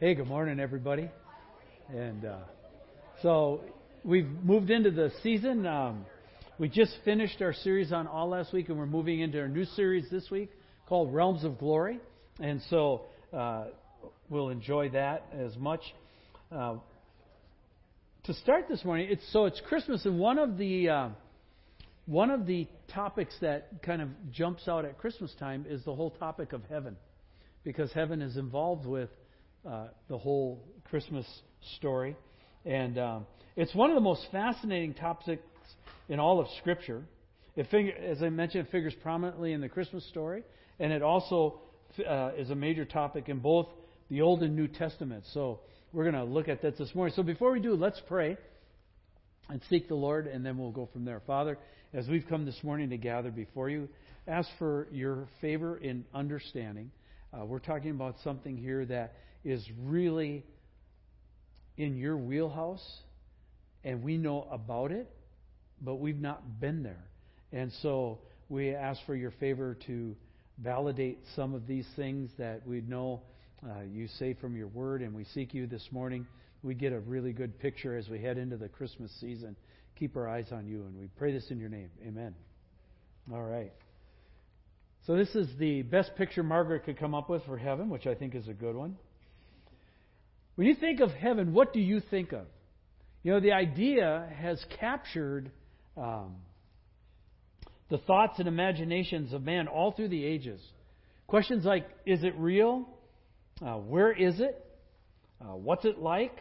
Hey, good morning, everybody. And uh, so we've moved into the season. Um, we just finished our series on all last week, and we're moving into our new series this week called Realms of Glory. And so uh, we'll enjoy that as much. Uh, to start this morning, it's so it's Christmas, and one of the uh, one of the topics that kind of jumps out at Christmas time is the whole topic of heaven, because heaven is involved with uh, the whole Christmas story. And um, it's one of the most fascinating topics in all of Scripture. It as I mentioned, it figures prominently in the Christmas story, and it also uh, is a major topic in both the Old and New Testament. So we're going to look at that this morning. So before we do, let's pray and seek the Lord, and then we'll go from there. Father, as we've come this morning to gather before you, ask for your favor in understanding. Uh, we're talking about something here that is really in your wheelhouse, and we know about it, but we've not been there. And so we ask for your favor to validate some of these things that we know uh, you say from your word, and we seek you this morning. We get a really good picture as we head into the Christmas season. Keep our eyes on you, and we pray this in your name. Amen. All right. So, this is the best picture Margaret could come up with for heaven, which I think is a good one. When you think of heaven, what do you think of? You know, the idea has captured um, the thoughts and imaginations of man all through the ages. Questions like Is it real? Uh, where is it? Uh, what's it like?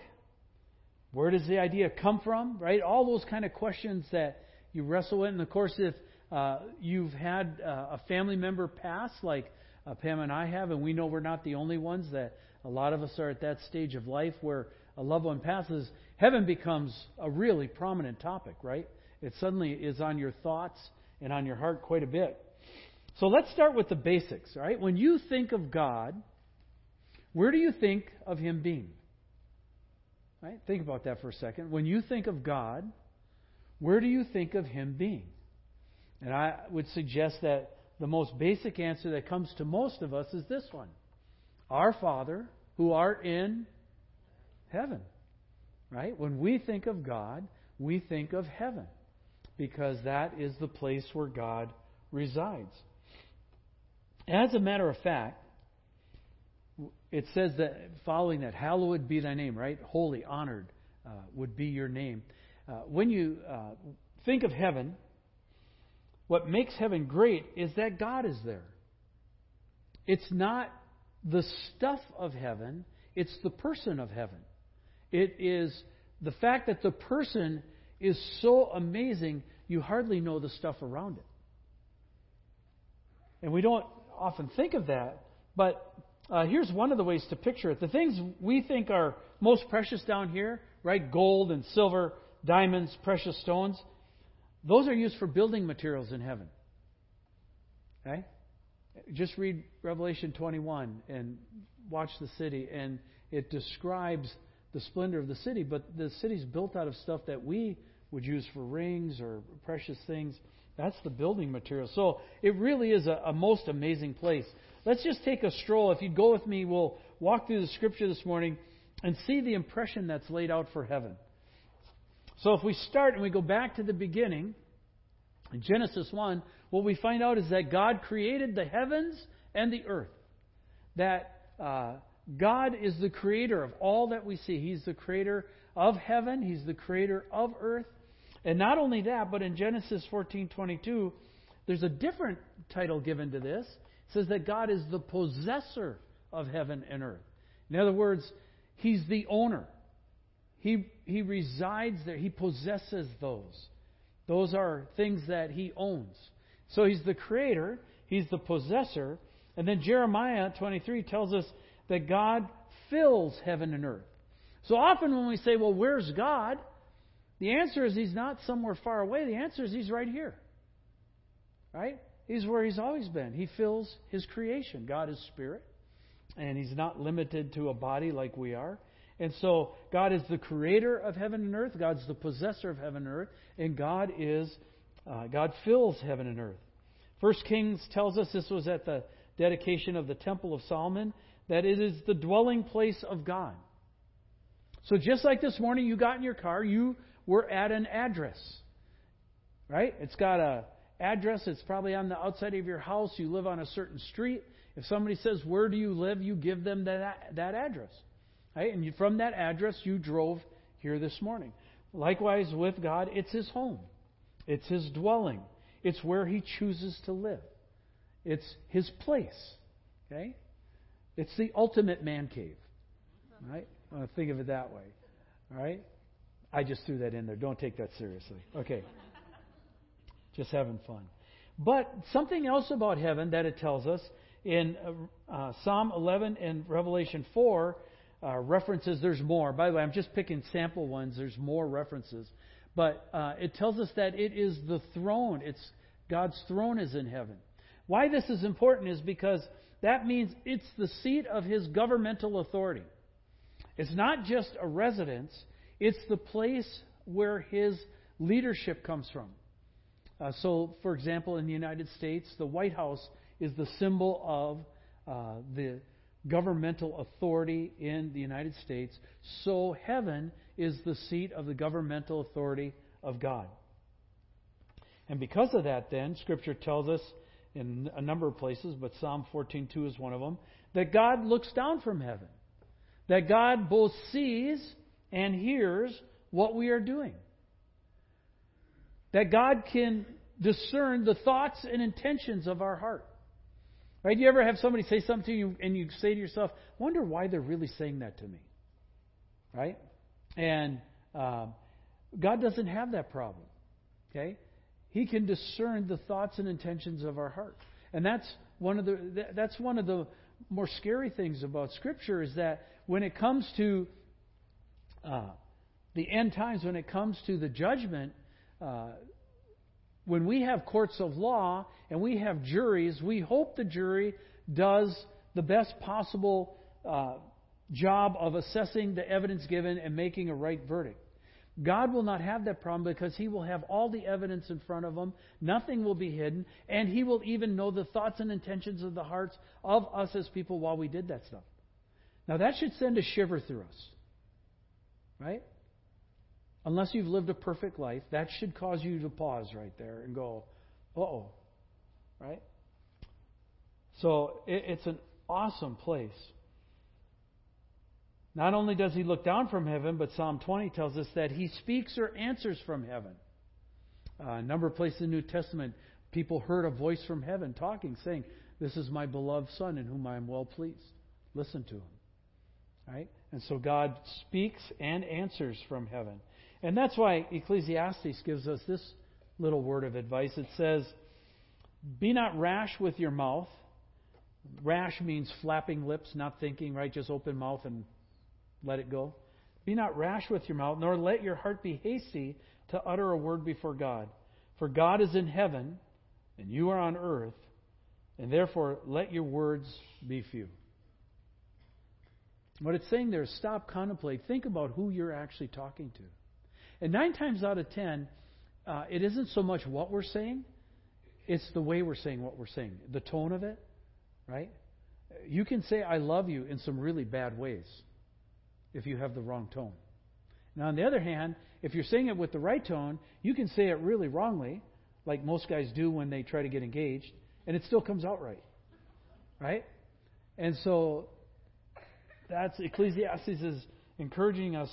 Where does the idea come from? Right? All those kind of questions that you wrestle with. And of course, if uh, you've had uh, a family member pass, like uh, Pam and I have, and we know we're not the only ones that a lot of us are at that stage of life where a loved one passes, heaven becomes a really prominent topic, right? It suddenly is on your thoughts and on your heart quite a bit. So let's start with the basics, right? When you think of God, where do you think of Him being? Right? Think about that for a second. When you think of God, where do you think of Him being? And I would suggest that the most basic answer that comes to most of us is this one Our Father, who art in heaven. Right? When we think of God, we think of heaven because that is the place where God resides. As a matter of fact, it says that following that, hallowed be thy name, right? Holy, honored uh, would be your name. Uh, when you uh, think of heaven, what makes heaven great is that God is there. It's not the stuff of heaven, it's the person of heaven. It is the fact that the person is so amazing, you hardly know the stuff around it. And we don't often think of that, but uh, here's one of the ways to picture it. The things we think are most precious down here, right? Gold and silver, diamonds, precious stones, those are used for building materials in heaven. Okay? Just read Revelation 21 and watch the city, and it describes the splendor of the city, but the city's built out of stuff that we would use for rings or precious things. That's the building material. So it really is a, a most amazing place. Let's just take a stroll. If you'd go with me, we'll walk through the scripture this morning and see the impression that's laid out for heaven. So if we start and we go back to the beginning, in Genesis 1, what we find out is that God created the heavens and the earth. That uh, God is the creator of all that we see. He's the creator of heaven, He's the creator of earth. And not only that, but in Genesis 14:22, there's a different title given to this. It says that God is the possessor of heaven and earth. In other words, He's the owner. He, he resides there. He possesses those. Those are things that he owns. So he's the creator, he's the possessor. And then Jeremiah 23 tells us that God fills heaven and earth. So often when we say, well, where's God? The answer is he's not somewhere far away. The answer is he's right here. Right? He's where he's always been. He fills his creation. God is spirit, and he's not limited to a body like we are. And so God is the creator of heaven and earth. God's the possessor of heaven and earth, and God is uh, God fills heaven and earth. First Kings tells us this was at the dedication of the Temple of Solomon that it is the dwelling place of God. So just like this morning you got in your car, you were at an address. Right? It's got a address, it's probably on the outside of your house, you live on a certain street. If somebody says, "Where do you live?" you give them that that address. Right? And you, from that address you drove here this morning. Likewise with God, it's his home. It's his dwelling. It's where he chooses to live. It's his place. Okay? It's the ultimate man cave. Right? Think of it that way. All right? I just threw that in there. Don't take that seriously. Okay. just having fun. But something else about heaven that it tells us in uh, uh Psalm 11 and Revelation 4 uh, references, there's more. By the way, I'm just picking sample ones. There's more references. But uh, it tells us that it is the throne. It's God's throne is in heaven. Why this is important is because that means it's the seat of his governmental authority. It's not just a residence, it's the place where his leadership comes from. Uh, so, for example, in the United States, the White House is the symbol of uh, the governmental authority in the United States. So, heaven is the seat of the governmental authority of God. And because of that, then, Scripture tells us in a number of places, but Psalm 14:2 is one of them, that God looks down from heaven. That God both sees and hears what we are doing. That God can discern the thoughts and intentions of our heart. Right? You ever have somebody say something to you and you say to yourself, wonder why they're really saying that to me? Right? And uh, God doesn't have that problem. Okay? He can discern the thoughts and intentions of our heart. And that's one of the that's one of the more scary things about Scripture is that when it comes to uh, the end times, when it comes to the judgment, uh, when we have courts of law and we have juries, we hope the jury does the best possible uh, job of assessing the evidence given and making a right verdict. God will not have that problem because He will have all the evidence in front of Him. Nothing will be hidden. And He will even know the thoughts and intentions of the hearts of us as people while we did that stuff. Now, that should send a shiver through us. Right? Unless you've lived a perfect life, that should cause you to pause right there and go, uh oh. Right? So, it, it's an awesome place. Not only does he look down from heaven, but Psalm 20 tells us that he speaks or answers from heaven. Uh, a number of places in the New Testament, people heard a voice from heaven talking, saying, This is my beloved Son in whom I am well pleased. Listen to him. Right? And so God speaks and answers from heaven. And that's why Ecclesiastes gives us this little word of advice. It says, Be not rash with your mouth. Rash means flapping lips, not thinking, right? Just open mouth and let it go. Be not rash with your mouth, nor let your heart be hasty to utter a word before God. For God is in heaven, and you are on earth, and therefore let your words be few. What it's saying there is stop, contemplate, think about who you're actually talking to. And nine times out of ten, uh, it isn't so much what we're saying, it's the way we're saying what we're saying, the tone of it, right? You can say, I love you in some really bad ways if you have the wrong tone. Now, on the other hand, if you're saying it with the right tone, you can say it really wrongly, like most guys do when they try to get engaged, and it still comes out right. Right? And so that's Ecclesiastes is encouraging us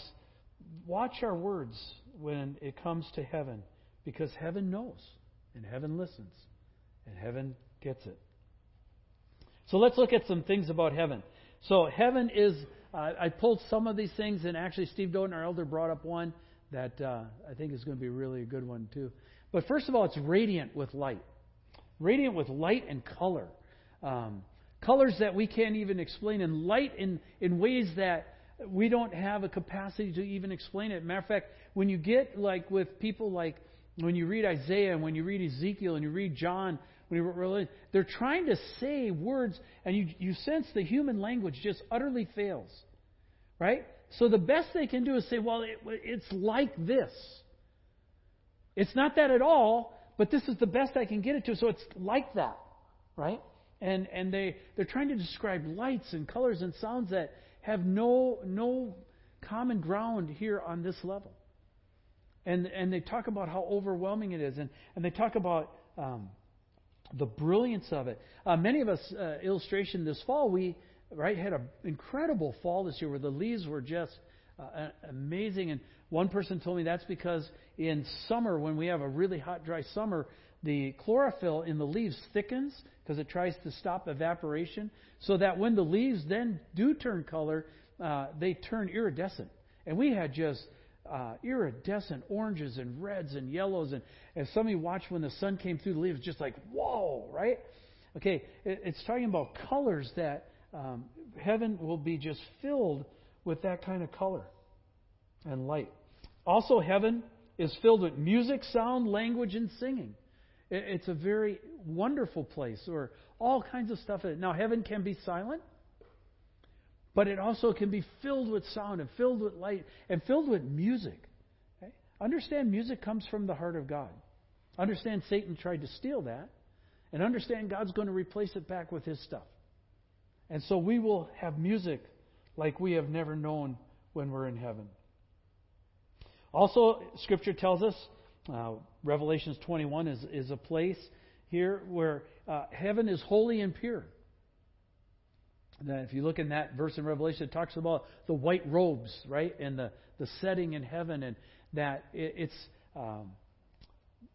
watch our words when it comes to heaven because heaven knows and heaven listens and heaven gets it. So let's look at some things about heaven. So heaven is uh, I pulled some of these things, and actually, Steve Doten, our elder, brought up one that uh, I think is going to be really a good one, too. But first of all, it's radiant with light. Radiant with light and color. Um, colors that we can't even explain, and light in, in ways that we don't have a capacity to even explain it. Matter of fact, when you get like with people like when you read Isaiah and when you read Ezekiel and you read John, they're trying to say words, and you, you sense the human language just utterly fails. Right? So the best they can do is say, well, it, it's like this. It's not that at all, but this is the best I can get it to, so it's like that. Right? And, and they, they're trying to describe lights and colors and sounds that have no, no common ground here on this level. And, and they talk about how overwhelming it is. And, and they talk about um, the brilliance of it. Uh, many of us, uh, illustration this fall, we right had an incredible fall this year where the leaves were just uh, amazing. And one person told me that's because in summer, when we have a really hot, dry summer, the chlorophyll in the leaves thickens because it tries to stop evaporation, so that when the leaves then do turn color, uh, they turn iridescent. And we had just uh, iridescent oranges and reds and yellows. And as some of you watched when the sun came through the leaves, just like, whoa, right? Okay, it, it's talking about colors that um, heaven will be just filled with that kind of color and light. Also, heaven is filled with music, sound, language, and singing. It, it's a very wonderful place, or all kinds of stuff. Now, heaven can be silent. But it also can be filled with sound and filled with light and filled with music. Okay? Understand music comes from the heart of God. Understand Satan tried to steal that. And understand God's going to replace it back with his stuff. And so we will have music like we have never known when we're in heaven. Also, Scripture tells us, uh, Revelations 21 is, is a place here where uh, heaven is holy and pure. If you look in that verse in Revelation, it talks about the white robes, right, and the, the setting in heaven, and that it, it's um,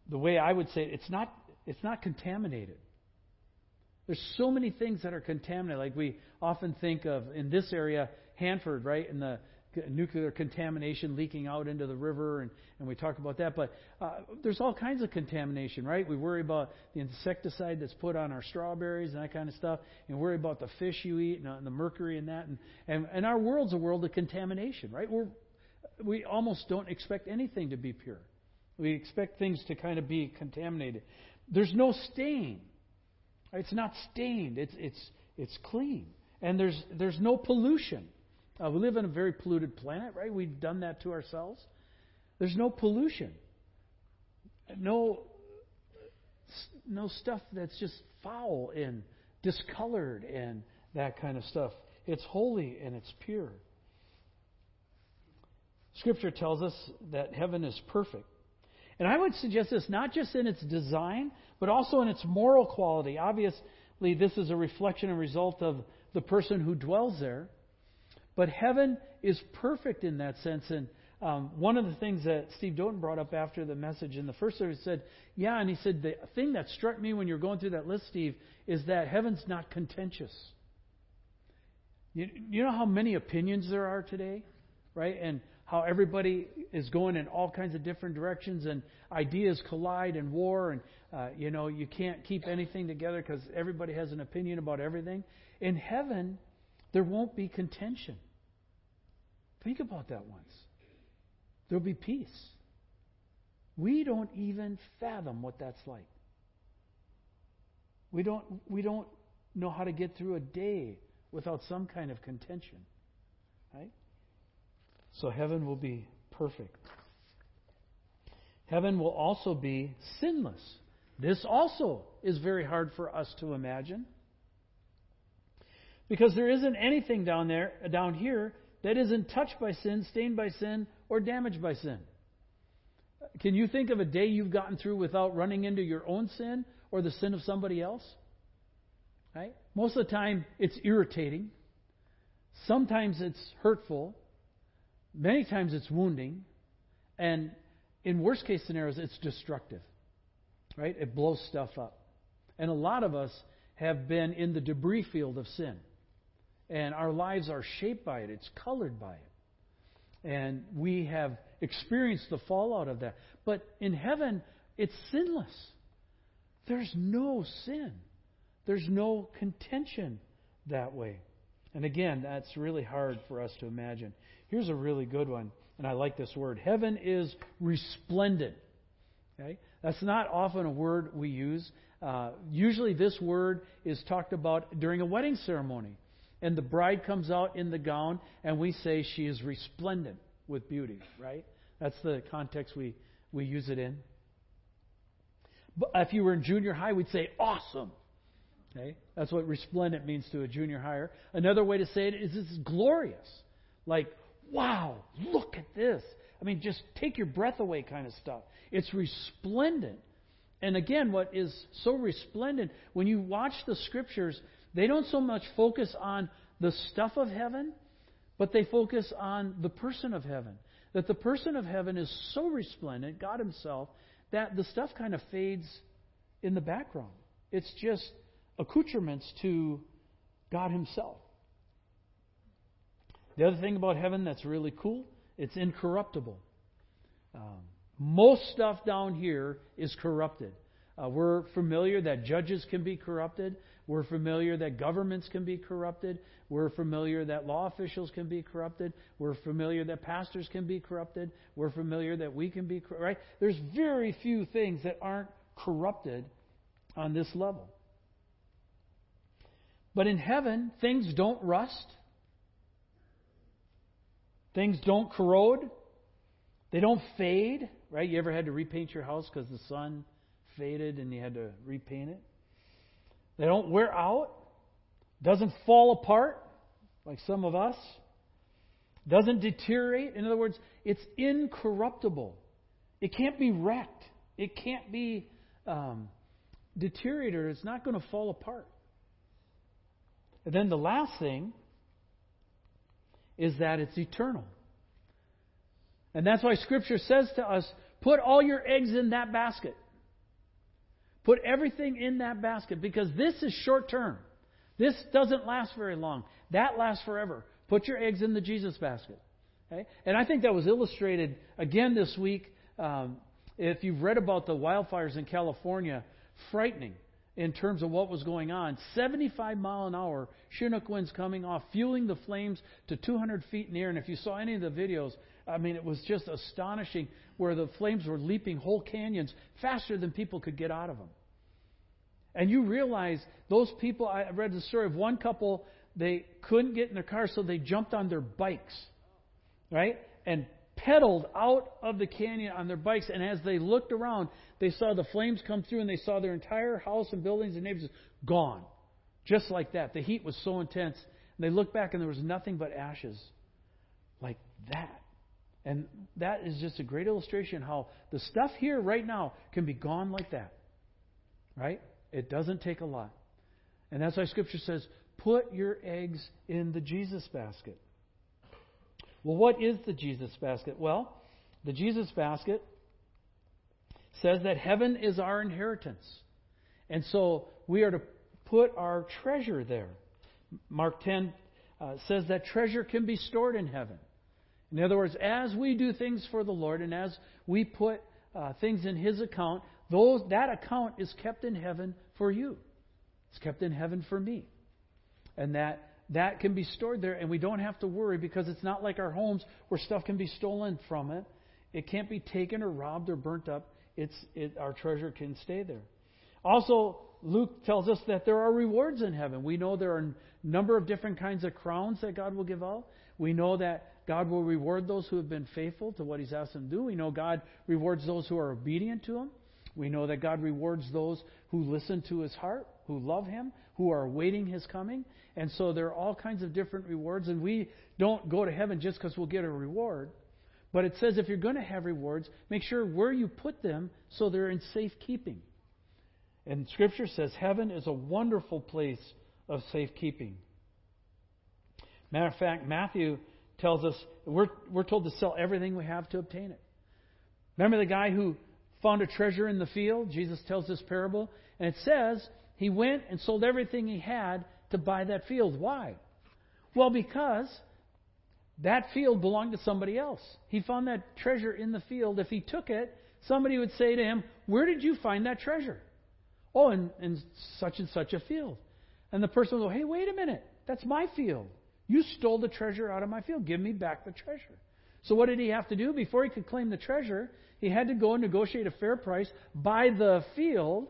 the way I would say it, it's not it's not contaminated. There's so many things that are contaminated. Like we often think of in this area, Hanford, right, and the nuclear contamination leaking out into the river, and, and we talk about that. But uh, there's all kinds of contamination, right? We worry about the insecticide that's put on our strawberries and that kind of stuff, and worry about the fish you eat and, uh, and the mercury and that. And, and, and our world's a world of contamination, right? We're, we almost don't expect anything to be pure. We expect things to kind of be contaminated. There's no stain. It's not stained. It's, it's, it's clean. And there's, there's no pollution. Uh, we live in a very polluted planet, right? We've done that to ourselves. There's no pollution. No, no stuff that's just foul and discolored and that kind of stuff. It's holy and it's pure. Scripture tells us that heaven is perfect. And I would suggest this not just in its design, but also in its moral quality. Obviously, this is a reflection and result of the person who dwells there. But heaven is perfect in that sense. And um, one of the things that Steve Doughton brought up after the message in the first service said, Yeah, and he said, The thing that struck me when you're going through that list, Steve, is that heaven's not contentious. You, you know how many opinions there are today? Right? And how everybody is going in all kinds of different directions and ideas collide and war and uh, you know you can't keep anything together because everybody has an opinion about everything in heaven there won't be contention think about that once there'll be peace we don't even fathom what that's like we don't we don't know how to get through a day without some kind of contention right so heaven will be perfect. Heaven will also be sinless. This also is very hard for us to imagine. Because there isn't anything down there down here that isn't touched by sin, stained by sin, or damaged by sin. Can you think of a day you've gotten through without running into your own sin or the sin of somebody else? Right? Most of the time it's irritating. Sometimes it's hurtful. Many times it's wounding, and in worst case scenarios, it's destructive. Right? It blows stuff up. And a lot of us have been in the debris field of sin. And our lives are shaped by it, it's colored by it. And we have experienced the fallout of that. But in heaven, it's sinless. There's no sin, there's no contention that way. And again, that's really hard for us to imagine. Here's a really good one, and I like this word. Heaven is resplendent. Okay? That's not often a word we use. Uh, usually, this word is talked about during a wedding ceremony. And the bride comes out in the gown, and we say she is resplendent with beauty, right? That's the context we, we use it in. But if you were in junior high, we'd say awesome. Okay? That's what resplendent means to a junior higher. Another way to say it is it's glorious. Like, wow, look at this. I mean, just take your breath away kind of stuff. It's resplendent. And again, what is so resplendent, when you watch the scriptures, they don't so much focus on the stuff of heaven, but they focus on the person of heaven. That the person of heaven is so resplendent, God Himself, that the stuff kind of fades in the background. It's just accoutrements to God Himself. The other thing about heaven that's really cool, it's incorruptible. Um, most stuff down here is corrupted. Uh, we're familiar that judges can be corrupted. We're familiar that governments can be corrupted. We're familiar that law officials can be corrupted. We're familiar that pastors can be corrupted. We're familiar that we can be right. There's very few things that aren't corrupted on this level. But in heaven, things don't rust. Things don't corrode. They don't fade, right? You ever had to repaint your house because the sun faded and you had to repaint it? They don't wear out. Doesn't fall apart like some of us. Doesn't deteriorate. In other words, it's incorruptible. It can't be wrecked. It can't be um, deteriorated. It's not going to fall apart. And then the last thing is that it's eternal. And that's why Scripture says to us put all your eggs in that basket. Put everything in that basket because this is short term. This doesn't last very long. That lasts forever. Put your eggs in the Jesus basket. Okay? And I think that was illustrated again this week. Um, if you've read about the wildfires in California, frightening in terms of what was going on. 75 mile an hour Chinook winds coming off, fueling the flames to 200 feet in the air. And if you saw any of the videos, I mean, it was just astonishing where the flames were leaping whole canyons faster than people could get out of them. And you realize those people, I read the story of one couple, they couldn't get in their car, so they jumped on their bikes, right? And pedaled out of the canyon on their bikes, and as they looked around, they saw the flames come through, and they saw their entire house and buildings and neighbors gone. Just like that. The heat was so intense. And they looked back, and there was nothing but ashes. Like that. And that is just a great illustration how the stuff here right now can be gone like that. Right? It doesn't take a lot. And that's why Scripture says, put your eggs in the Jesus basket. Well, what is the Jesus basket? Well, the Jesus basket says that heaven is our inheritance. And so we are to put our treasure there. Mark 10 uh, says that treasure can be stored in heaven. In other words, as we do things for the Lord and as we put uh, things in His account, those, that account is kept in heaven for you. It's kept in heaven for me. And that that can be stored there, and we don't have to worry because it's not like our homes where stuff can be stolen from it. It can't be taken or robbed or burnt up. It's, it, our treasure can stay there. Also, Luke tells us that there are rewards in heaven. We know there are a number of different kinds of crowns that God will give out. We know that God will reward those who have been faithful to what He's asked them to do. We know God rewards those who are obedient to Him. We know that God rewards those who listen to His heart who love Him, who are awaiting His coming. And so there are all kinds of different rewards. And we don't go to heaven just because we'll get a reward. But it says if you're going to have rewards, make sure where you put them so they're in safekeeping. And Scripture says heaven is a wonderful place of safekeeping. Matter of fact, Matthew tells us we're, we're told to sell everything we have to obtain it. Remember the guy who found a treasure in the field? Jesus tells this parable. And it says he went and sold everything he had to buy that field. Why? Well, because that field belonged to somebody else. He found that treasure in the field. If he took it, somebody would say to him, Where did you find that treasure? Oh, in, in such and such a field. And the person would go, Hey, wait a minute. That's my field. You stole the treasure out of my field. Give me back the treasure. So, what did he have to do? Before he could claim the treasure, he had to go and negotiate a fair price, buy the field,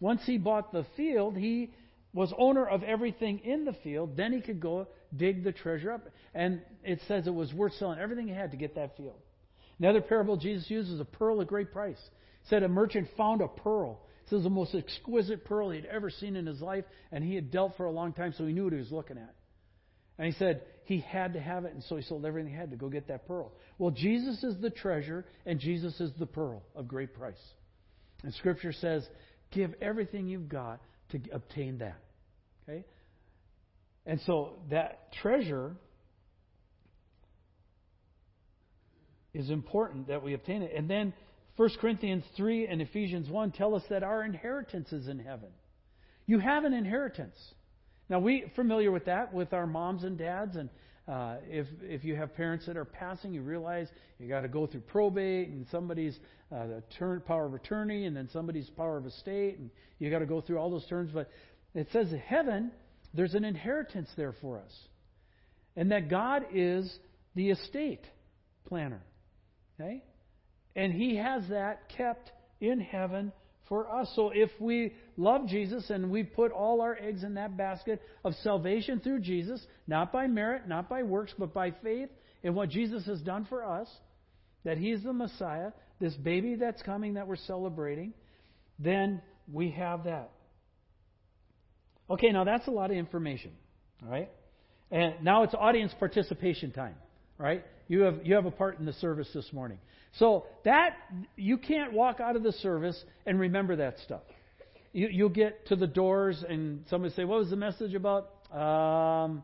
once he bought the field, he was owner of everything in the field. Then he could go dig the treasure up. And it says it was worth selling everything he had to get that field. Another parable Jesus uses a pearl of great price. He said a merchant found a pearl. It says the most exquisite pearl he'd ever seen in his life, and he had dealt for a long time, so he knew what he was looking at. And he said he had to have it, and so he sold everything he had to go get that pearl. Well, Jesus is the treasure, and Jesus is the pearl of great price. And Scripture says, give everything you've got to obtain that. Okay? And so that treasure is important that we obtain it. And then 1 Corinthians 3 and Ephesians 1 tell us that our inheritance is in heaven. You have an inheritance. Now, we familiar with that with our moms and dads, and uh, if if you have parents that are passing, you realize you got to go through probate and somebody's uh, turn, power of attorney, and then somebody's power of estate, and you got to go through all those terms. But it says in heaven, there's an inheritance there for us, and that God is the estate planner. Okay? And He has that kept in heaven for us. So if we love Jesus and we put all our eggs in that basket of salvation through Jesus, not by merit, not by works, but by faith in what Jesus has done for us, that He's the Messiah, this baby that's coming that we're celebrating, then we have that. Okay, now that's a lot of information. All right? And now it's audience participation time. Right? You have you have a part in the service this morning. So that you can't walk out of the service and remember that stuff. You, you'll get to the doors and somebody say, "What was the message about?" Um,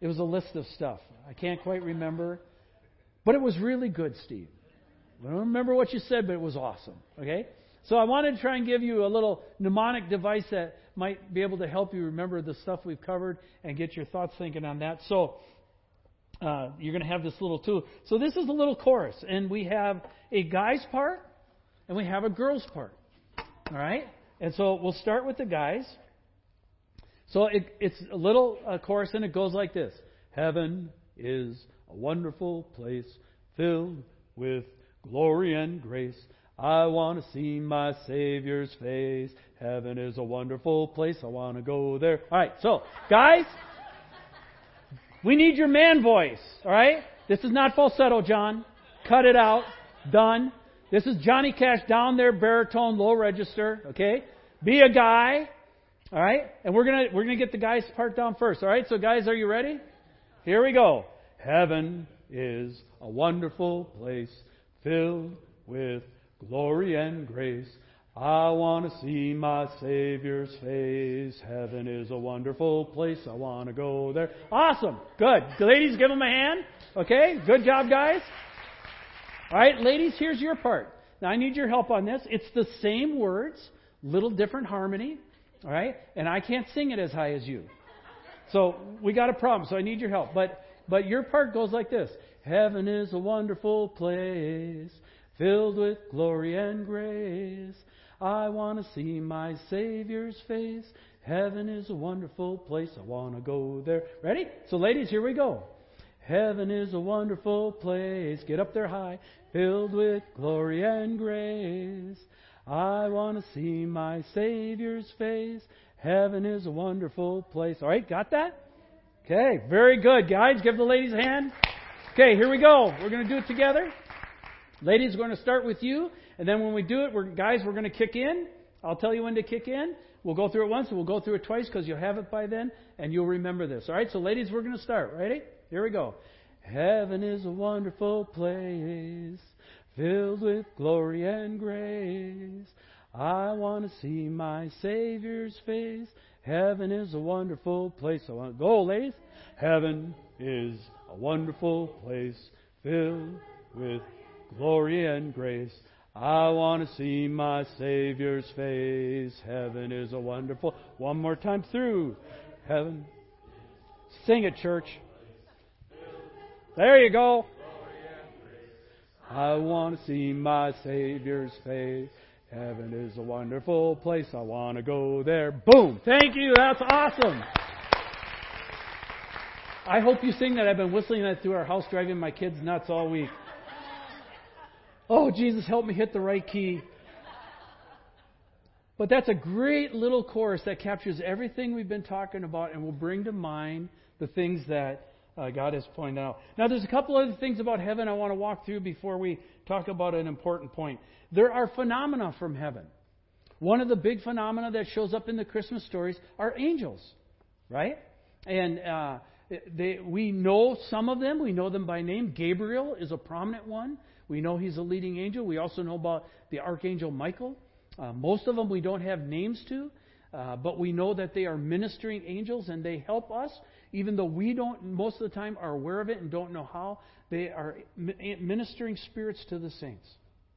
it was a list of stuff. I can't quite remember, but it was really good, Steve. I don't remember what you said, but it was awesome. Okay. So I wanted to try and give you a little mnemonic device that might be able to help you remember the stuff we've covered and get your thoughts thinking on that. So uh, you're going to have this little tool. So this is a little chorus, and we have a guy's part and we have a girl's part. All right, and so we'll start with the guys. So it, it's a little uh, chorus, and it goes like this: Heaven is a wonderful place filled with glory and grace. I want to see my Savior's face. Heaven is a wonderful place. I want to go there. All right, so guys. We need your man voice, all right? This is not falsetto, John. Cut it out. Done. This is Johnny Cash down there, baritone, low register, okay? Be a guy, all right? And we're gonna we're gonna get the guys part down first, all right? So guys, are you ready? Here we go. Heaven is a wonderful place filled with glory and grace. I want to see my Savior's face. Heaven is a wonderful place. I want to go there. Awesome. Good. Ladies, give them a hand. Okay. Good job, guys. All right, ladies, here's your part. Now, I need your help on this. It's the same words, little different harmony. All right. And I can't sing it as high as you. So we got a problem. So I need your help. But, but your part goes like this. Heaven is a wonderful place filled with glory and grace. I want to see my Savior's face. Heaven is a wonderful place. I want to go there. Ready? So, ladies, here we go. Heaven is a wonderful place. Get up there high. Filled with glory and grace. I want to see my Savior's face. Heaven is a wonderful place. All right, got that? Okay, very good, guys. Give the ladies a hand. Okay, here we go. We're going to do it together. Ladies, we're going to start with you. And then when we do it, we're, guys, we're going to kick in. I'll tell you when to kick in. We'll go through it once, and we'll go through it twice because you'll have it by then, and you'll remember this. All right, so ladies, we're going to start. Ready? Here we go. Heaven is a wonderful place filled with glory and grace. I want to see my Savior's face. Heaven is a wonderful place. I want to go, ladies. Heaven is a wonderful place filled with glory and grace. I want to see my Savior's face. Heaven is a wonderful. One more time through. Heaven. Sing it, church. There you go. I want to see my Savior's face. Heaven is a wonderful place. I want to go there. Boom. Thank you. That's awesome. I hope you sing that. I've been whistling that through our house, driving my kids nuts all week. Oh, Jesus, help me hit the right key. But that's a great little chorus that captures everything we've been talking about and will bring to mind the things that uh, God has pointed out. Now, there's a couple other things about heaven I want to walk through before we talk about an important point. There are phenomena from heaven. One of the big phenomena that shows up in the Christmas stories are angels, right? And uh, they, we know some of them. We know them by name. Gabriel is a prominent one. We know he's a leading angel. We also know about the archangel Michael. Uh, most of them we don't have names to, uh, but we know that they are ministering angels and they help us, even though we don't most of the time are aware of it and don't know how. They are ministering spirits to the saints,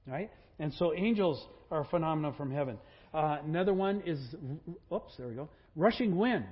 right? And so angels are a phenomenon from heaven. Uh, another one is, oops, there we go, rushing wind.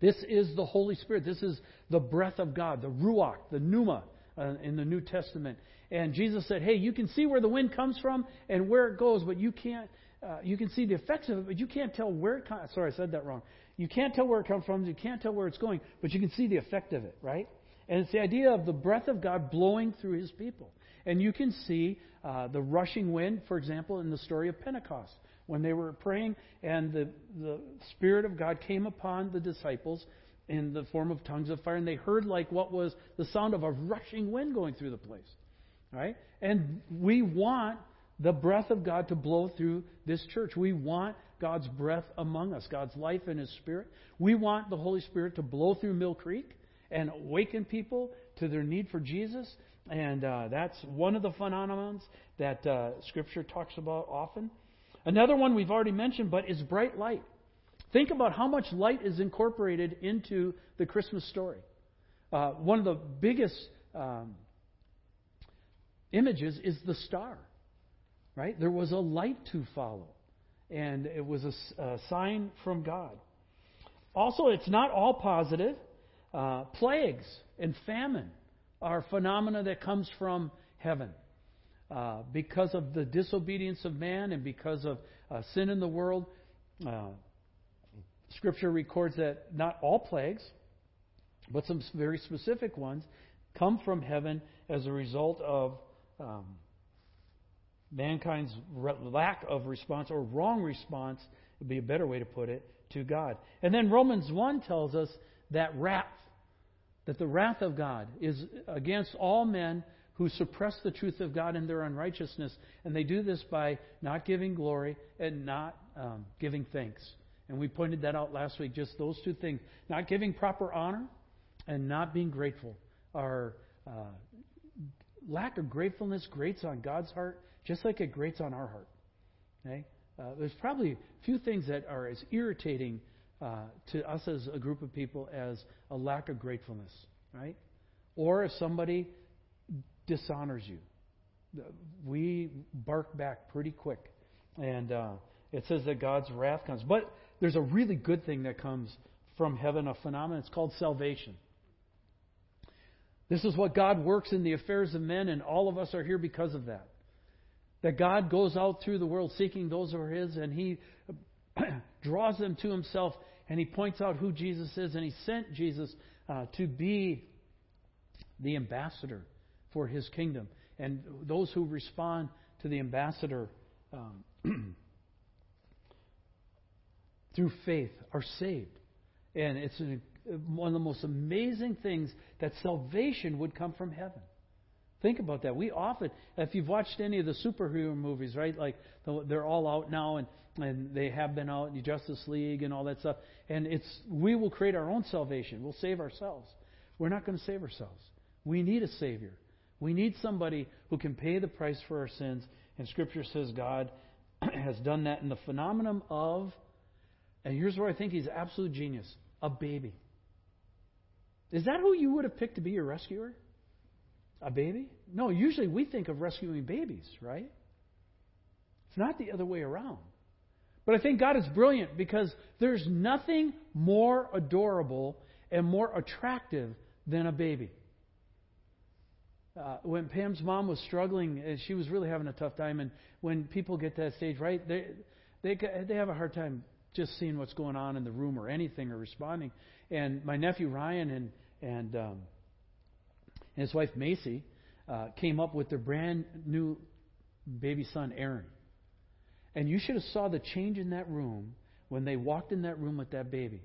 This is the Holy Spirit. This is the breath of God, the ruach, the pneuma uh, in the New Testament. And Jesus said, "Hey, you can see where the wind comes from and where it goes, but you can't. Uh, you can see the effects of it, but you can't tell where it comes. Sorry, I said that wrong. You can't tell where it comes from. You can't tell where it's going, but you can see the effect of it, right? And it's the idea of the breath of God blowing through His people. And you can see uh, the rushing wind, for example, in the story of Pentecost when they were praying, and the the Spirit of God came upon the disciples in the form of tongues of fire, and they heard like what was the sound of a rushing wind going through the place. Right? And we want the breath of God to blow through this church. We want God's breath among us, God's life and His Spirit. We want the Holy Spirit to blow through Mill Creek and awaken people to their need for Jesus. And uh, that's one of the phenomenons that uh, Scripture talks about often. Another one we've already mentioned, but is bright light. Think about how much light is incorporated into the Christmas story. Uh, one of the biggest um, images is the star, right? There was a light to follow, and it was a, a sign from God. Also, it's not all positive. Uh, plagues and famine are phenomena that comes from heaven. Uh, because of the disobedience of man and because of uh, sin in the world, uh, Scripture records that not all plagues, but some very specific ones, come from heaven as a result of um, mankind's lack of response or wrong response, would be a better way to put it, to God. And then Romans 1 tells us that wrath, that the wrath of God is against all men who suppress the truth of God in their unrighteousness. And they do this by not giving glory and not um, giving thanks. And we pointed that out last week, just those two things. Not giving proper honor and not being grateful are uh, lack of gratefulness grates on God's heart just like it grates on our heart. Okay? Uh, there's probably few things that are as irritating uh, to us as a group of people as a lack of gratefulness, right? Or if somebody dishonors you, we bark back pretty quick, and uh, it says that God's wrath comes. But there's a really good thing that comes from heaven, a phenomenon. It's called salvation. This is what God works in the affairs of men, and all of us are here because of that. That God goes out through the world seeking those who are His, and He draws them to Himself, and He points out who Jesus is, and He sent Jesus uh, to be the ambassador for His kingdom. And those who respond to the ambassador um, through faith are saved. And it's an one of the most amazing things that salvation would come from heaven. Think about that. We often, if you've watched any of the superhero movies, right? Like they're all out now, and and they have been out, the Justice League and all that stuff. And it's we will create our own salvation. We'll save ourselves. We're not going to save ourselves. We need a savior. We need somebody who can pay the price for our sins. And Scripture says God has done that in the phenomenon of, and here's where I think he's absolute genius: a baby. Is that who you would have picked to be your rescuer? A baby? No, usually we think of rescuing babies, right? It's not the other way around. But I think God is brilliant because there's nothing more adorable and more attractive than a baby. Uh, when Pam's mom was struggling, uh, she was really having a tough time. And when people get to that stage, right, they they they have a hard time just seeing what's going on in the room or anything or responding. And my nephew Ryan and and, um, and his wife Macy uh, came up with their brand new baby son Aaron. And you should have saw the change in that room when they walked in that room with that baby.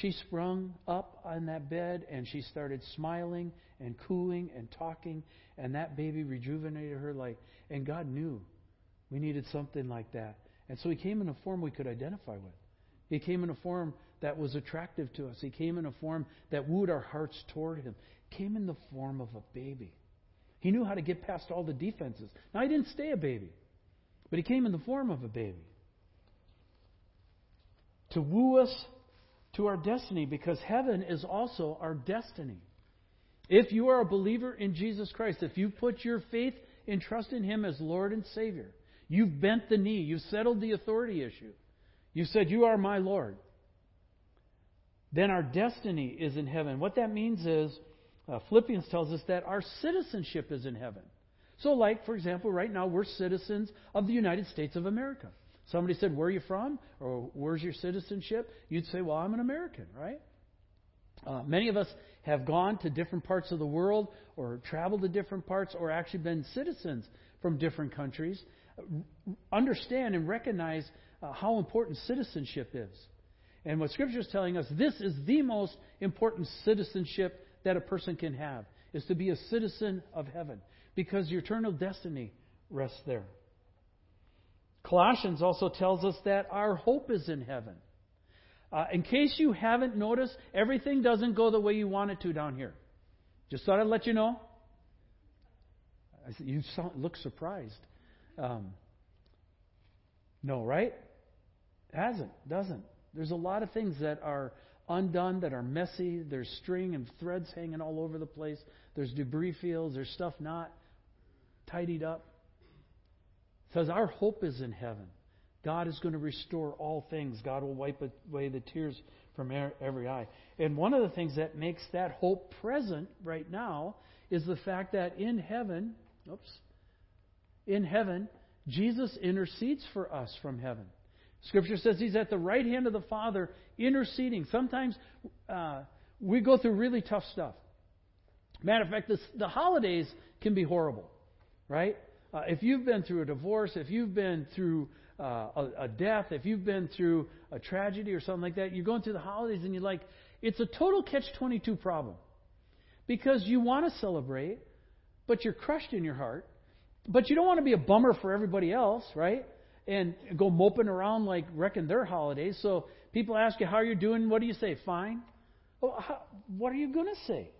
She sprung up on that bed and she started smiling and cooing and talking, and that baby rejuvenated her like. And God knew We needed something like that. And so he came in a form we could identify with. He came in a form that was attractive to us. He came in a form that wooed our hearts toward him. Came in the form of a baby. He knew how to get past all the defenses. Now, he didn't stay a baby, but he came in the form of a baby to woo us to our destiny because heaven is also our destiny. If you are a believer in Jesus Christ, if you put your faith and trust in Him as Lord and Savior, you've bent the knee, you've settled the authority issue, you said, You are my Lord, then our destiny is in heaven. What that means is, uh, Philippians tells us that our citizenship is in heaven. So, like, for example, right now we're citizens of the United States of America. Somebody said, Where are you from? Or where's your citizenship? You'd say, Well, I'm an American, right? Uh, many of us have gone to different parts of the world or traveled to different parts or actually been citizens from different countries. Understand and recognize uh, how important citizenship is. And what Scripture is telling us, this is the most important citizenship that a person can have, is to be a citizen of heaven, because your eternal destiny rests there. Colossians also tells us that our hope is in heaven. Uh, in case you haven't noticed, everything doesn't go the way you want it to down here. Just thought I'd let you know. you sound, look surprised. Um, no, right? Hasn't, doesn't. There's a lot of things that are undone, that are messy. There's string and threads hanging all over the place. There's debris fields. There's stuff not tidied up. It says our hope is in heaven. God is going to restore all things. God will wipe away the tears from every eye. And one of the things that makes that hope present right now is the fact that in heaven, oops, in heaven, Jesus intercedes for us from heaven. Scripture says he's at the right hand of the Father interceding. Sometimes uh, we go through really tough stuff. Matter of fact, this, the holidays can be horrible, right? Uh, if you've been through a divorce, if you've been through uh, a, a death, if you've been through a tragedy or something like that, you're going through the holidays and you're like, it's a total catch 22 problem. Because you want to celebrate, but you're crushed in your heart. But you don't want to be a bummer for everybody else, right? and go moping around like wrecking their holidays. So people ask you how you're doing. What do you say? Fine. Well, how, what are you going to say?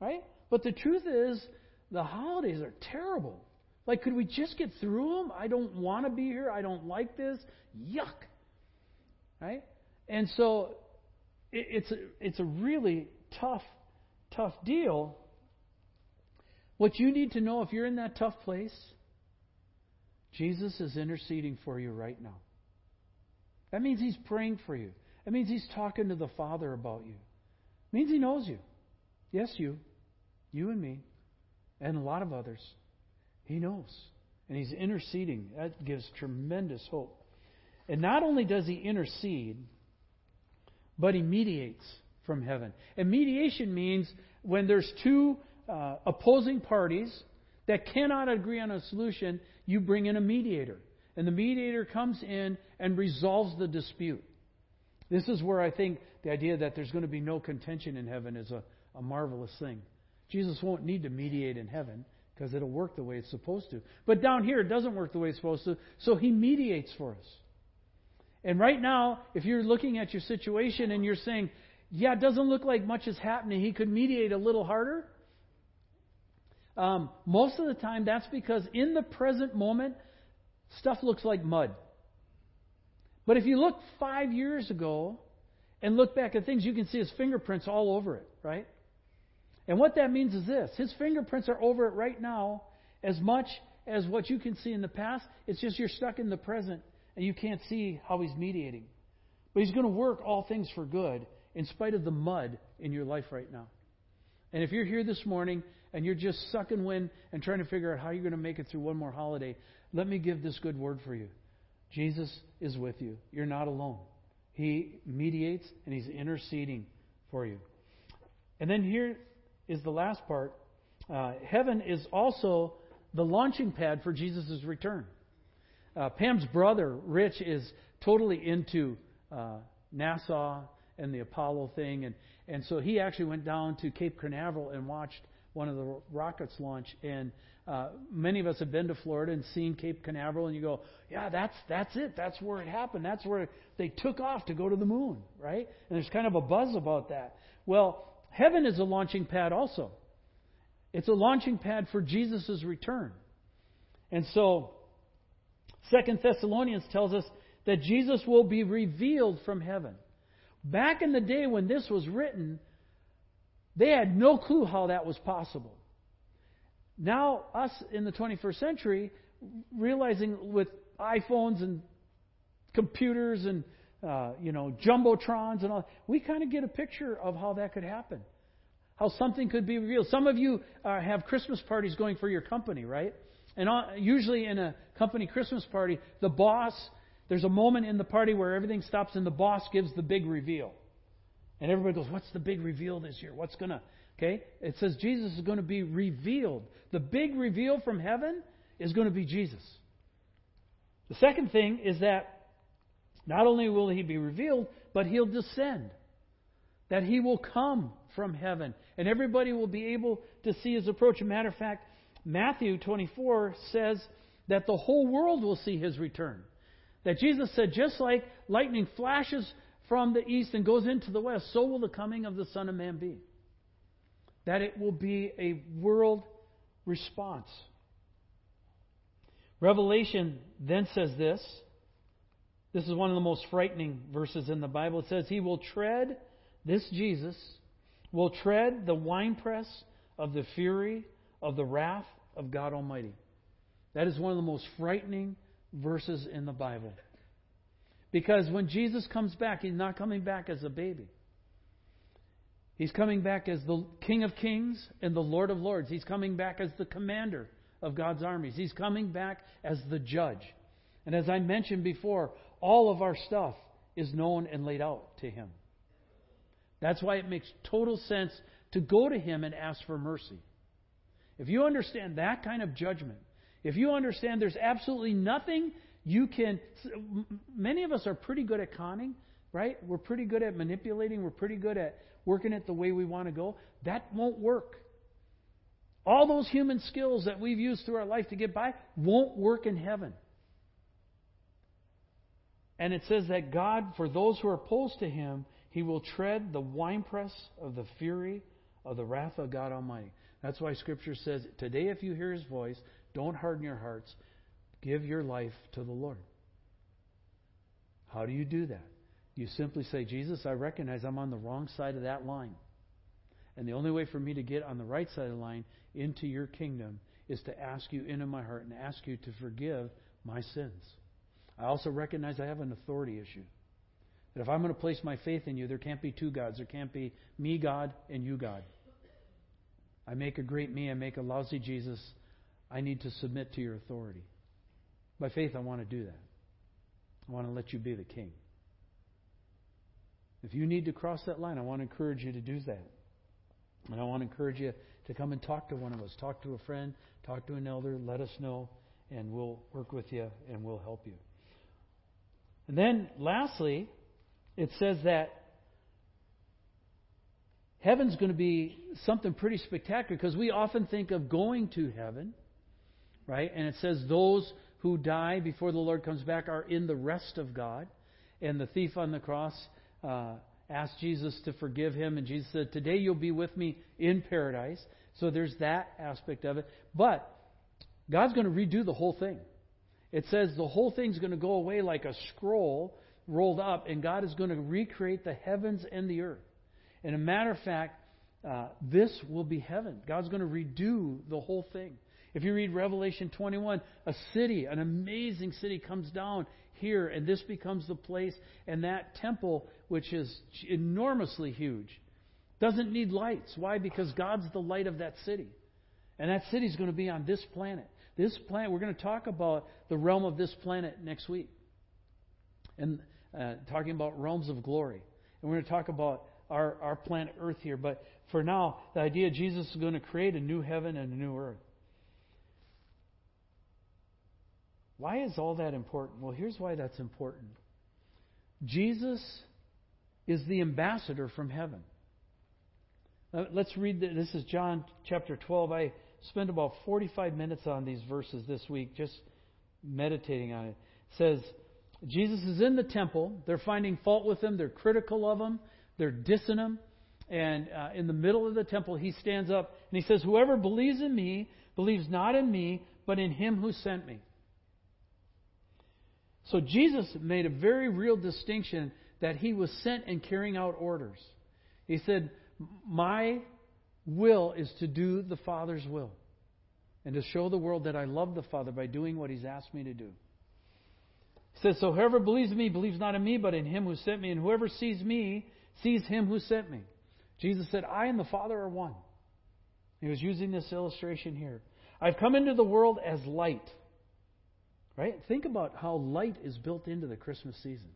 Right? But the truth is, the holidays are terrible. Like, could we just get through them? I don't want to be here. I don't like this. Yuck. Right? And so it, it's a, it's a really tough, tough deal. What you need to know if you're in that tough place Jesus is interceding for you right now. That means he's praying for you. That means he's talking to the Father about you. It means he knows you. Yes, you. You and me. And a lot of others. He knows. And he's interceding. That gives tremendous hope. And not only does he intercede, but he mediates from heaven. And mediation means when there's two uh, opposing parties that cannot agree on a solution, you bring in a mediator. And the mediator comes in and resolves the dispute. This is where I think the idea that there's going to be no contention in heaven is a, a marvelous thing. Jesus won't need to mediate in heaven because it'll work the way it's supposed to. But down here, it doesn't work the way it's supposed to, so he mediates for us. And right now, if you're looking at your situation and you're saying, yeah, it doesn't look like much is happening, he could mediate a little harder, um, most of the time, that's because in the present moment, stuff looks like mud. But if you look five years ago and look back at things, you can see his fingerprints all over it, right? And what that means is this his fingerprints are over it right now as much as what you can see in the past. It's just you're stuck in the present and you can't see how he's mediating. But he's going to work all things for good in spite of the mud in your life right now. And if you're here this morning and you're just sucking wind and trying to figure out how you're going to make it through one more holiday, let me give this good word for you. Jesus is with you. You're not alone. He mediates and He's interceding for you. And then here is the last part uh, heaven is also the launching pad for Jesus' return. Uh, Pam's brother, Rich, is totally into uh, NASA and the Apollo thing, and, and so he actually went down to Cape Canaveral and watched one of the rockets launch. And uh, many of us have been to Florida and seen Cape Canaveral, and you go, yeah, that's that's it. That's where it happened. That's where they took off to go to the moon, right? And there's kind of a buzz about that. Well, heaven is a launching pad also. It's a launching pad for Jesus' return. And so, Second Thessalonians tells us that Jesus will be revealed from heaven. Back in the day when this was written, they had no clue how that was possible. Now, us in the 21st century, realizing with iPhones and computers and uh, you know jumbotrons and all, we kind of get a picture of how that could happen, how something could be revealed. Some of you uh, have Christmas parties going for your company, right? And usually in a company Christmas party, the boss there's a moment in the party where everything stops and the boss gives the big reveal. And everybody goes, What's the big reveal this year? What's going to. Okay? It says Jesus is going to be revealed. The big reveal from heaven is going to be Jesus. The second thing is that not only will he be revealed, but he'll descend. That he will come from heaven. And everybody will be able to see his approach. As a matter of fact, Matthew 24 says that the whole world will see his return. That Jesus said, just like lightning flashes from the east and goes into the west, so will the coming of the Son of Man be. That it will be a world response. Revelation then says this. This is one of the most frightening verses in the Bible. It says, He will tread, this Jesus, will tread the winepress of the fury of the wrath of God Almighty. That is one of the most frightening verses in the Bible. Because when Jesus comes back, he's not coming back as a baby. He's coming back as the King of Kings and the Lord of Lords. He's coming back as the commander of God's armies. He's coming back as the judge. And as I mentioned before, all of our stuff is known and laid out to Him. That's why it makes total sense to go to Him and ask for mercy. If you understand that kind of judgment, if you understand there's absolutely nothing you can. Many of us are pretty good at conning, right? We're pretty good at manipulating. We're pretty good at working it the way we want to go. That won't work. All those human skills that we've used through our life to get by won't work in heaven. And it says that God, for those who are opposed to him, he will tread the winepress of the fury of the wrath of God Almighty. That's why Scripture says, Today, if you hear his voice, don't harden your hearts. Give your life to the Lord. How do you do that? You simply say, Jesus, I recognize I'm on the wrong side of that line. And the only way for me to get on the right side of the line into your kingdom is to ask you into my heart and ask you to forgive my sins. I also recognize I have an authority issue. That if I'm going to place my faith in you, there can't be two gods. There can't be me, God, and you, God. I make a great me, I make a lousy Jesus. I need to submit to your authority. By faith, I want to do that. I want to let you be the king. If you need to cross that line, I want to encourage you to do that. And I want to encourage you to come and talk to one of us. Talk to a friend, talk to an elder, let us know, and we'll work with you and we'll help you. And then, lastly, it says that heaven's going to be something pretty spectacular because we often think of going to heaven, right? And it says those who die before the Lord comes back are in the rest of God. And the thief on the cross uh, asked Jesus to forgive him, and Jesus said, Today you'll be with me in paradise. So there's that aspect of it. But God's going to redo the whole thing. It says the whole thing's going to go away like a scroll rolled up, and God is going to recreate the heavens and the earth. And a matter of fact, uh, this will be heaven. God's going to redo the whole thing. If you read Revelation 21, a city, an amazing city, comes down here, and this becomes the place. And that temple, which is enormously huge, doesn't need lights. Why? Because God's the light of that city. And that city is going to be on this planet. This planet, we're going to talk about the realm of this planet next week. And uh, talking about realms of glory. And we're going to talk about our, our planet Earth here. But for now, the idea Jesus is going to create a new heaven and a new earth. Why is all that important? Well, here's why that's important Jesus is the ambassador from heaven. Let's read the, this is John chapter 12. I spent about 45 minutes on these verses this week just meditating on it. It says Jesus is in the temple. They're finding fault with him. They're critical of him. They're dissing him. And uh, in the middle of the temple, he stands up and he says, Whoever believes in me believes not in me, but in him who sent me. So Jesus made a very real distinction that he was sent and carrying out orders. He said, My will is to do the Father's will and to show the world that I love the Father by doing what he's asked me to do. He says, So whoever believes me believes not in me, but in him who sent me, and whoever sees me sees him who sent me. Jesus said, I and the Father are one. He was using this illustration here. I've come into the world as light. Right? Think about how light is built into the Christmas season.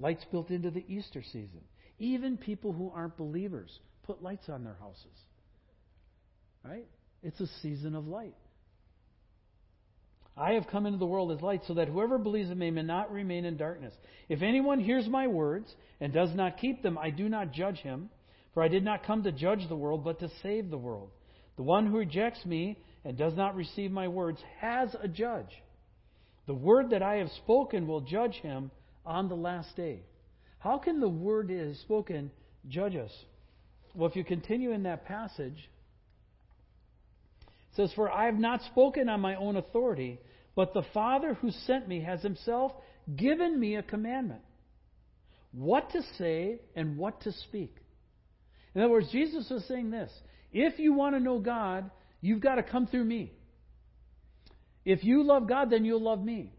Light's built into the Easter season. Even people who aren't believers put lights on their houses. Right? It's a season of light. I have come into the world as light so that whoever believes in me may not remain in darkness. If anyone hears my words and does not keep them, I do not judge him, for I did not come to judge the world, but to save the world. The one who rejects me and does not receive my words has a judge. The word that I have spoken will judge him on the last day. How can the word that is spoken judge us? Well, if you continue in that passage, it says, For I have not spoken on my own authority, but the Father who sent me has himself given me a commandment what to say and what to speak. In other words, Jesus is saying this if you want to know God, you've got to come through me. If you love God, then you'll love me.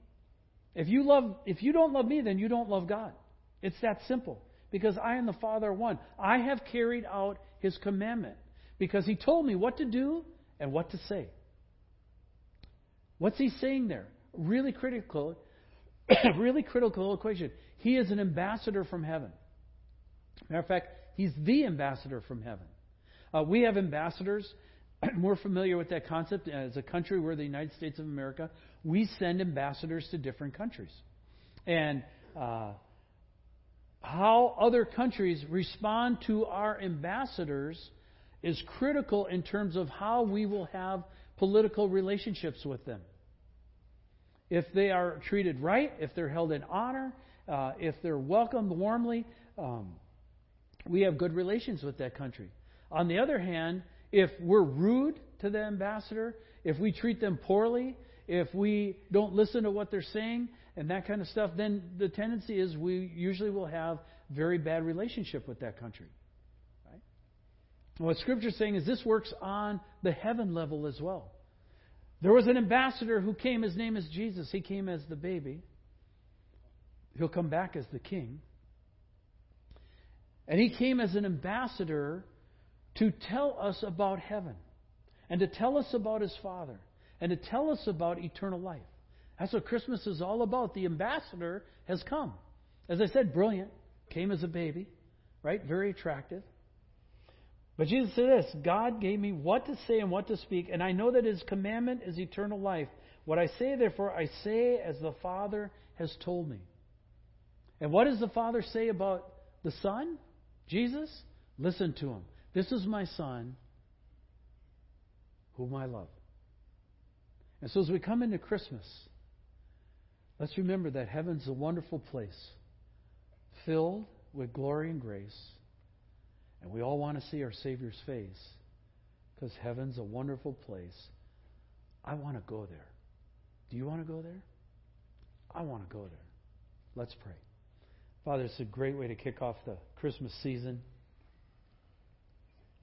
If you love if you don't love me, then you don't love God. It's that simple. Because I and the Father are one. I have carried out his commandment. Because he told me what to do and what to say. What's he saying there? Really critical, really critical equation. He is an ambassador from heaven. Matter of fact, he's the ambassador from heaven. Uh, we have ambassadors. We're familiar with that concept. As a country, we're the United States of America. We send ambassadors to different countries. And uh, how other countries respond to our ambassadors is critical in terms of how we will have political relationships with them. If they are treated right, if they're held in honor, uh, if they're welcomed warmly, um, we have good relations with that country. On the other hand, if we're rude to the ambassador, if we treat them poorly, if we don't listen to what they're saying and that kind of stuff, then the tendency is we usually will have very bad relationship with that country. Right? What Scripture is saying is this works on the heaven level as well. There was an ambassador who came. His name is Jesus. He came as the baby. He'll come back as the king. And he came as an ambassador to tell us about heaven and to tell us about his Father and to tell us about eternal life. That's what Christmas is all about. The ambassador has come. As I said, brilliant. Came as a baby, right? Very attractive. But Jesus said this God gave me what to say and what to speak, and I know that his commandment is eternal life. What I say, therefore, I say as the Father has told me. And what does the Father say about the Son? Jesus? Listen to him. This is my Son, whom I love. And so as we come into Christmas, let's remember that heaven's a wonderful place, filled with glory and grace. And we all want to see our Savior's face because heaven's a wonderful place. I want to go there. Do you want to go there? I want to go there. Let's pray. Father, it's a great way to kick off the Christmas season.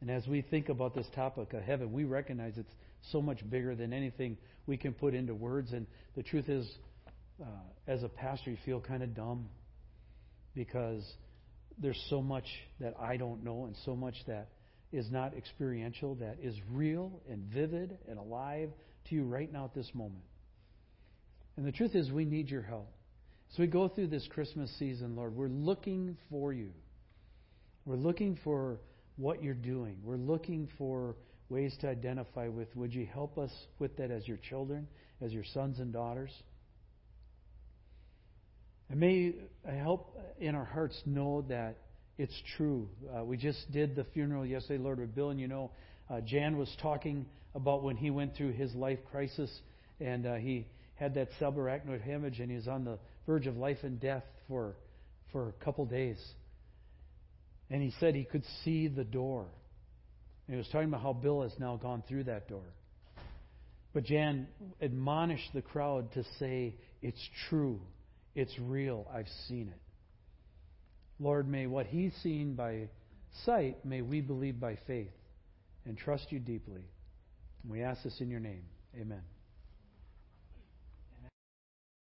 And as we think about this topic of heaven, we recognize it's so much bigger than anything we can put into words. And the truth is, uh, as a pastor, you feel kind of dumb because there's so much that I don't know and so much that is not experiential, that is real and vivid and alive to you right now at this moment. And the truth is, we need your help. As we go through this Christmas season, Lord, we're looking for you. We're looking for what you're doing. We're looking for ways to identify with. Would you help us with that as your children, as your sons and daughters? And may I help in our hearts know that it's true. Uh, we just did the funeral yesterday, Lord, with Bill, and you know, uh, Jan was talking about when he went through his life crisis, and uh, he had that subarachnoid hemorrhage, and he was on the verge of life and death for for a couple days. And he said he could see the door. And he was talking about how Bill has now gone through that door. But Jan admonished the crowd to say, It's true. It's real. I've seen it. Lord, may what he's seen by sight, may we believe by faith and trust you deeply. And we ask this in your name. Amen.